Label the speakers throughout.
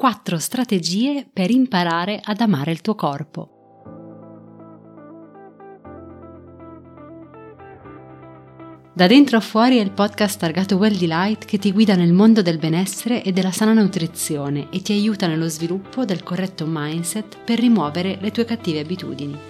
Speaker 1: 4 strategie per imparare ad amare il tuo corpo. Da dentro a fuori è il podcast targato Well Delight che ti guida nel mondo del benessere e della sana nutrizione e ti aiuta nello sviluppo del corretto mindset per rimuovere le tue cattive abitudini.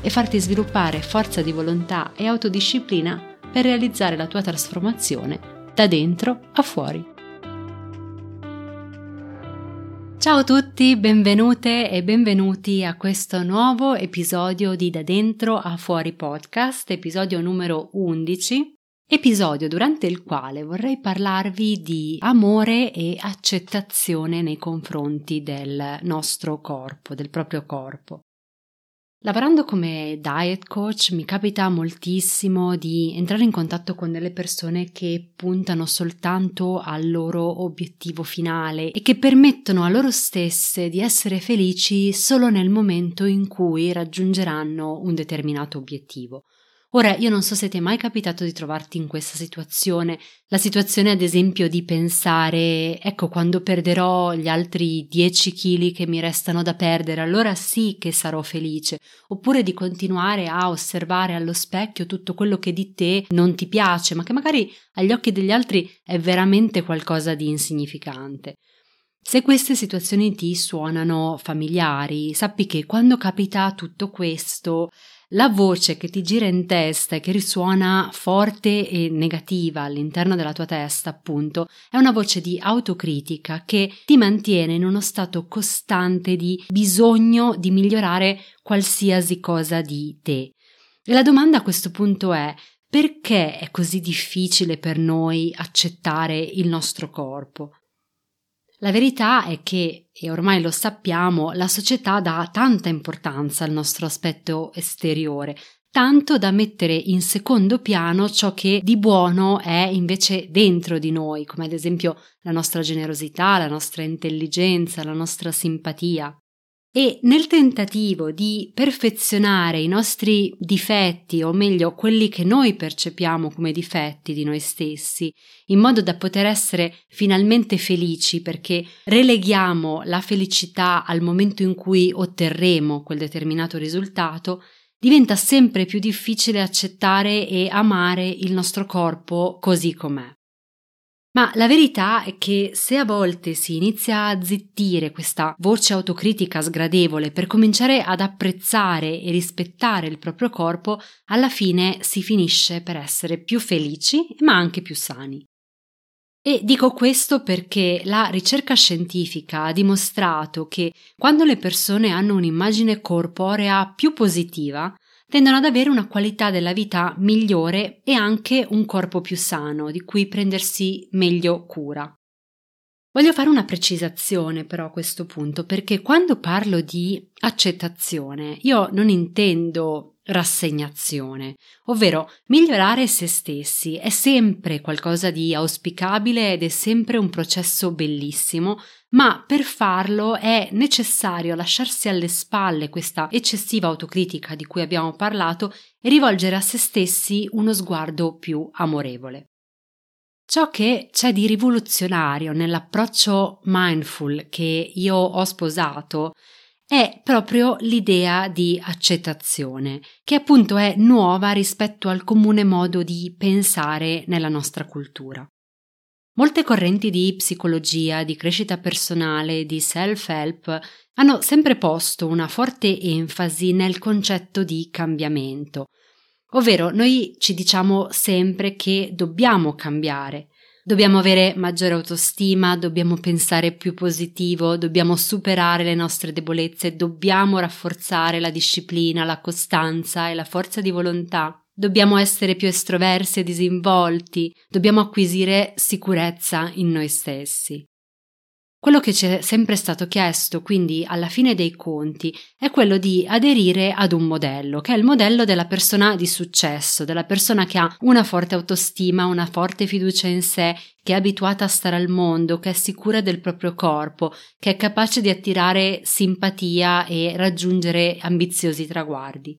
Speaker 1: e farti sviluppare forza di volontà e autodisciplina per realizzare la tua trasformazione da dentro a fuori. Ciao a tutti, benvenute e benvenuti a questo nuovo episodio di Da Dentro a Fuori podcast, episodio numero 11, episodio durante il quale vorrei parlarvi di amore e accettazione nei confronti del nostro corpo, del proprio corpo. Lavorando come diet coach mi capita moltissimo di entrare in contatto con delle persone che puntano soltanto al loro obiettivo finale e che permettono a loro stesse di essere felici solo nel momento in cui raggiungeranno un determinato obiettivo. Ora, io non so se ti è mai capitato di trovarti in questa situazione, la situazione ad esempio di pensare, ecco, quando perderò gli altri 10 kg che mi restano da perdere, allora sì che sarò felice, oppure di continuare a osservare allo specchio tutto quello che di te non ti piace, ma che magari agli occhi degli altri è veramente qualcosa di insignificante. Se queste situazioni ti suonano familiari, sappi che quando capita tutto questo, la voce che ti gira in testa e che risuona forte e negativa all'interno della tua testa, appunto, è una voce di autocritica che ti mantiene in uno stato costante di bisogno di migliorare qualsiasi cosa di te. E la domanda a questo punto è perché è così difficile per noi accettare il nostro corpo? La verità è che, e ormai lo sappiamo, la società dà tanta importanza al nostro aspetto esteriore, tanto da mettere in secondo piano ciò che di buono è invece dentro di noi, come ad esempio la nostra generosità, la nostra intelligenza, la nostra simpatia. E nel tentativo di perfezionare i nostri difetti, o meglio quelli che noi percepiamo come difetti di noi stessi, in modo da poter essere finalmente felici perché releghiamo la felicità al momento in cui otterremo quel determinato risultato, diventa sempre più difficile accettare e amare il nostro corpo così com'è. Ma la verità è che se a volte si inizia a zittire questa voce autocritica sgradevole per cominciare ad apprezzare e rispettare il proprio corpo, alla fine si finisce per essere più felici ma anche più sani. E dico questo perché la ricerca scientifica ha dimostrato che quando le persone hanno un'immagine corporea più positiva, tendono ad avere una qualità della vita migliore e anche un corpo più sano, di cui prendersi meglio cura. Voglio fare una precisazione però a questo punto, perché quando parlo di accettazione, io non intendo rassegnazione, ovvero migliorare se stessi è sempre qualcosa di auspicabile ed è sempre un processo bellissimo, ma per farlo è necessario lasciarsi alle spalle questa eccessiva autocritica di cui abbiamo parlato e rivolgere a se stessi uno sguardo più amorevole. Ciò che c'è di rivoluzionario nell'approccio mindful che io ho sposato è proprio l'idea di accettazione, che appunto è nuova rispetto al comune modo di pensare nella nostra cultura. Molte correnti di psicologia, di crescita personale, di self-help hanno sempre posto una forte enfasi nel concetto di cambiamento, ovvero noi ci diciamo sempre che dobbiamo cambiare, Dobbiamo avere maggiore autostima, dobbiamo pensare più positivo, dobbiamo superare le nostre debolezze, dobbiamo rafforzare la disciplina, la costanza e la forza di volontà. Dobbiamo essere più estroversi e disinvolti, dobbiamo acquisire sicurezza in noi stessi. Quello che ci è sempre stato chiesto, quindi alla fine dei conti, è quello di aderire ad un modello, che è il modello della persona di successo, della persona che ha una forte autostima, una forte fiducia in sé, che è abituata a stare al mondo, che è sicura del proprio corpo, che è capace di attirare simpatia e raggiungere ambiziosi traguardi.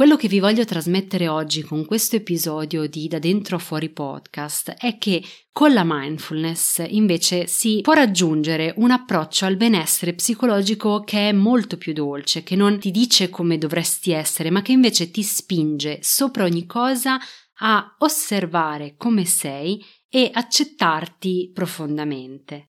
Speaker 1: Quello che vi voglio trasmettere oggi con questo episodio di Da dentro a fuori podcast è che con la mindfulness invece si può raggiungere un approccio al benessere psicologico che è molto più dolce, che non ti dice come dovresti essere, ma che invece ti spinge sopra ogni cosa a osservare come sei e accettarti profondamente.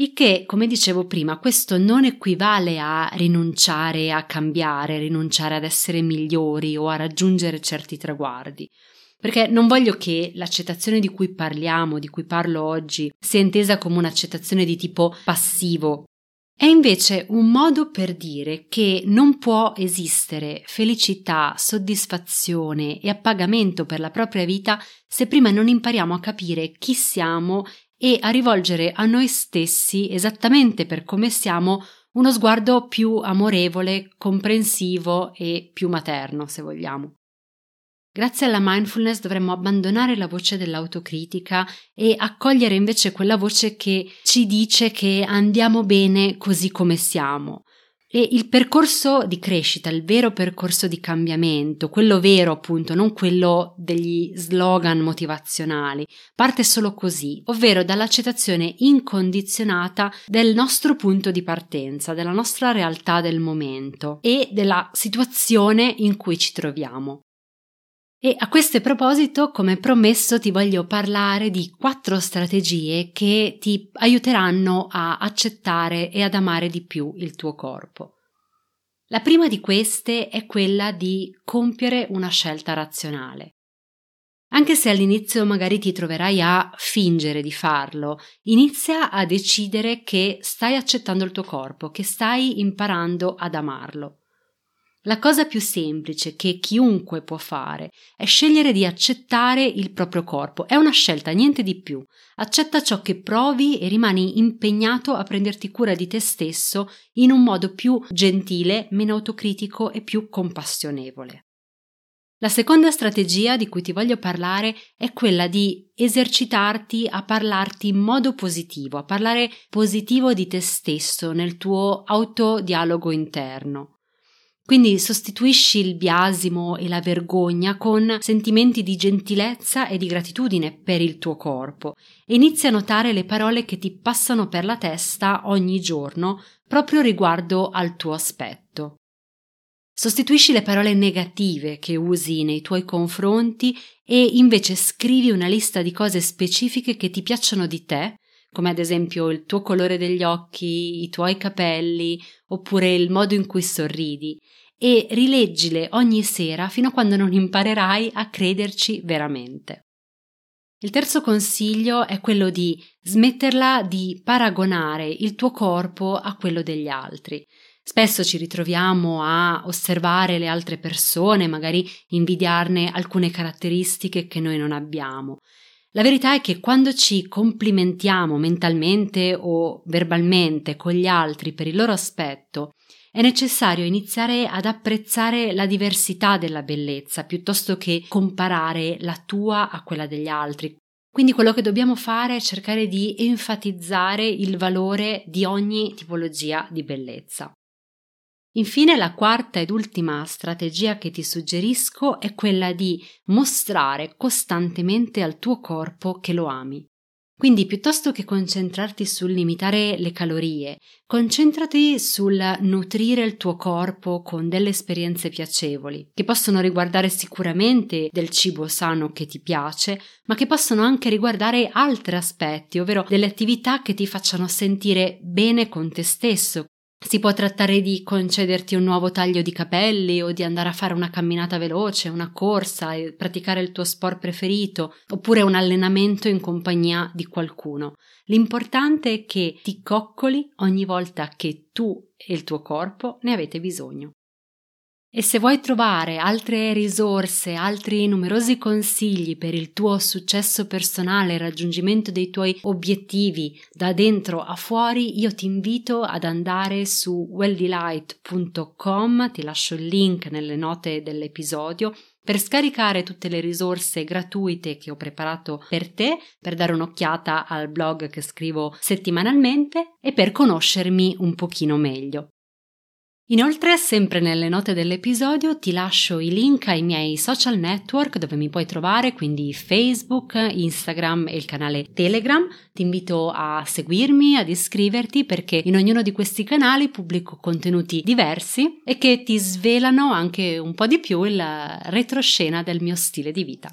Speaker 1: Il che, come dicevo prima, questo non equivale a rinunciare a cambiare, rinunciare ad essere migliori o a raggiungere certi traguardi. Perché non voglio che l'accettazione di cui parliamo, di cui parlo oggi, sia intesa come un'accettazione di tipo passivo. È invece un modo per dire che non può esistere felicità, soddisfazione e appagamento per la propria vita se prima non impariamo a capire chi siamo e a rivolgere a noi stessi, esattamente per come siamo, uno sguardo più amorevole, comprensivo e più materno, se vogliamo. Grazie alla mindfulness dovremmo abbandonare la voce dell'autocritica e accogliere invece quella voce che ci dice che andiamo bene così come siamo, e il percorso di crescita, il vero percorso di cambiamento, quello vero appunto, non quello degli slogan motivazionali, parte solo così, ovvero dall'accettazione incondizionata del nostro punto di partenza, della nostra realtà del momento e della situazione in cui ci troviamo. E a questo proposito, come promesso, ti voglio parlare di quattro strategie che ti aiuteranno a accettare e ad amare di più il tuo corpo. La prima di queste è quella di compiere una scelta razionale. Anche se all'inizio magari ti troverai a fingere di farlo, inizia a decidere che stai accettando il tuo corpo, che stai imparando ad amarlo. La cosa più semplice che chiunque può fare è scegliere di accettare il proprio corpo. È una scelta, niente di più. Accetta ciò che provi e rimani impegnato a prenderti cura di te stesso in un modo più gentile, meno autocritico e più compassionevole. La seconda strategia di cui ti voglio parlare è quella di esercitarti a parlarti in modo positivo, a parlare positivo di te stesso nel tuo autodialogo interno. Quindi sostituisci il biasimo e la vergogna con sentimenti di gentilezza e di gratitudine per il tuo corpo e inizi a notare le parole che ti passano per la testa ogni giorno proprio riguardo al tuo aspetto. Sostituisci le parole negative che usi nei tuoi confronti e invece scrivi una lista di cose specifiche che ti piacciono di te, come ad esempio il tuo colore degli occhi, i tuoi capelli, oppure il modo in cui sorridi, e rileggile ogni sera fino a quando non imparerai a crederci veramente. Il terzo consiglio è quello di smetterla di paragonare il tuo corpo a quello degli altri. Spesso ci ritroviamo a osservare le altre persone, magari invidiarne alcune caratteristiche che noi non abbiamo. La verità è che quando ci complimentiamo mentalmente o verbalmente con gli altri per il loro aspetto, è necessario iniziare ad apprezzare la diversità della bellezza piuttosto che comparare la tua a quella degli altri. Quindi quello che dobbiamo fare è cercare di enfatizzare il valore di ogni tipologia di bellezza. Infine, la quarta ed ultima strategia che ti suggerisco è quella di mostrare costantemente al tuo corpo che lo ami. Quindi piuttosto che concentrarti sul limitare le calorie, concentrati sul nutrire il tuo corpo con delle esperienze piacevoli, che possono riguardare sicuramente del cibo sano che ti piace, ma che possono anche riguardare altri aspetti, ovvero delle attività che ti facciano sentire bene con te stesso, si può trattare di concederti un nuovo taglio di capelli o di andare a fare una camminata veloce, una corsa e praticare il tuo sport preferito, oppure un allenamento in compagnia di qualcuno. L'importante è che ti coccoli ogni volta che tu e il tuo corpo ne avete bisogno. E se vuoi trovare altre risorse, altri numerosi consigli per il tuo successo personale, il raggiungimento dei tuoi obiettivi da dentro a fuori, io ti invito ad andare su welldelight.com, ti lascio il link nelle note dell'episodio per scaricare tutte le risorse gratuite che ho preparato per te, per dare un'occhiata al blog che scrivo settimanalmente e per conoscermi un pochino meglio. Inoltre, sempre nelle note dell'episodio, ti lascio i link ai miei social network dove mi puoi trovare, quindi Facebook, Instagram e il canale Telegram. Ti invito a seguirmi, ad iscriverti perché in ognuno di questi canali pubblico contenuti diversi e che ti svelano anche un po' di più la retroscena del mio stile di vita.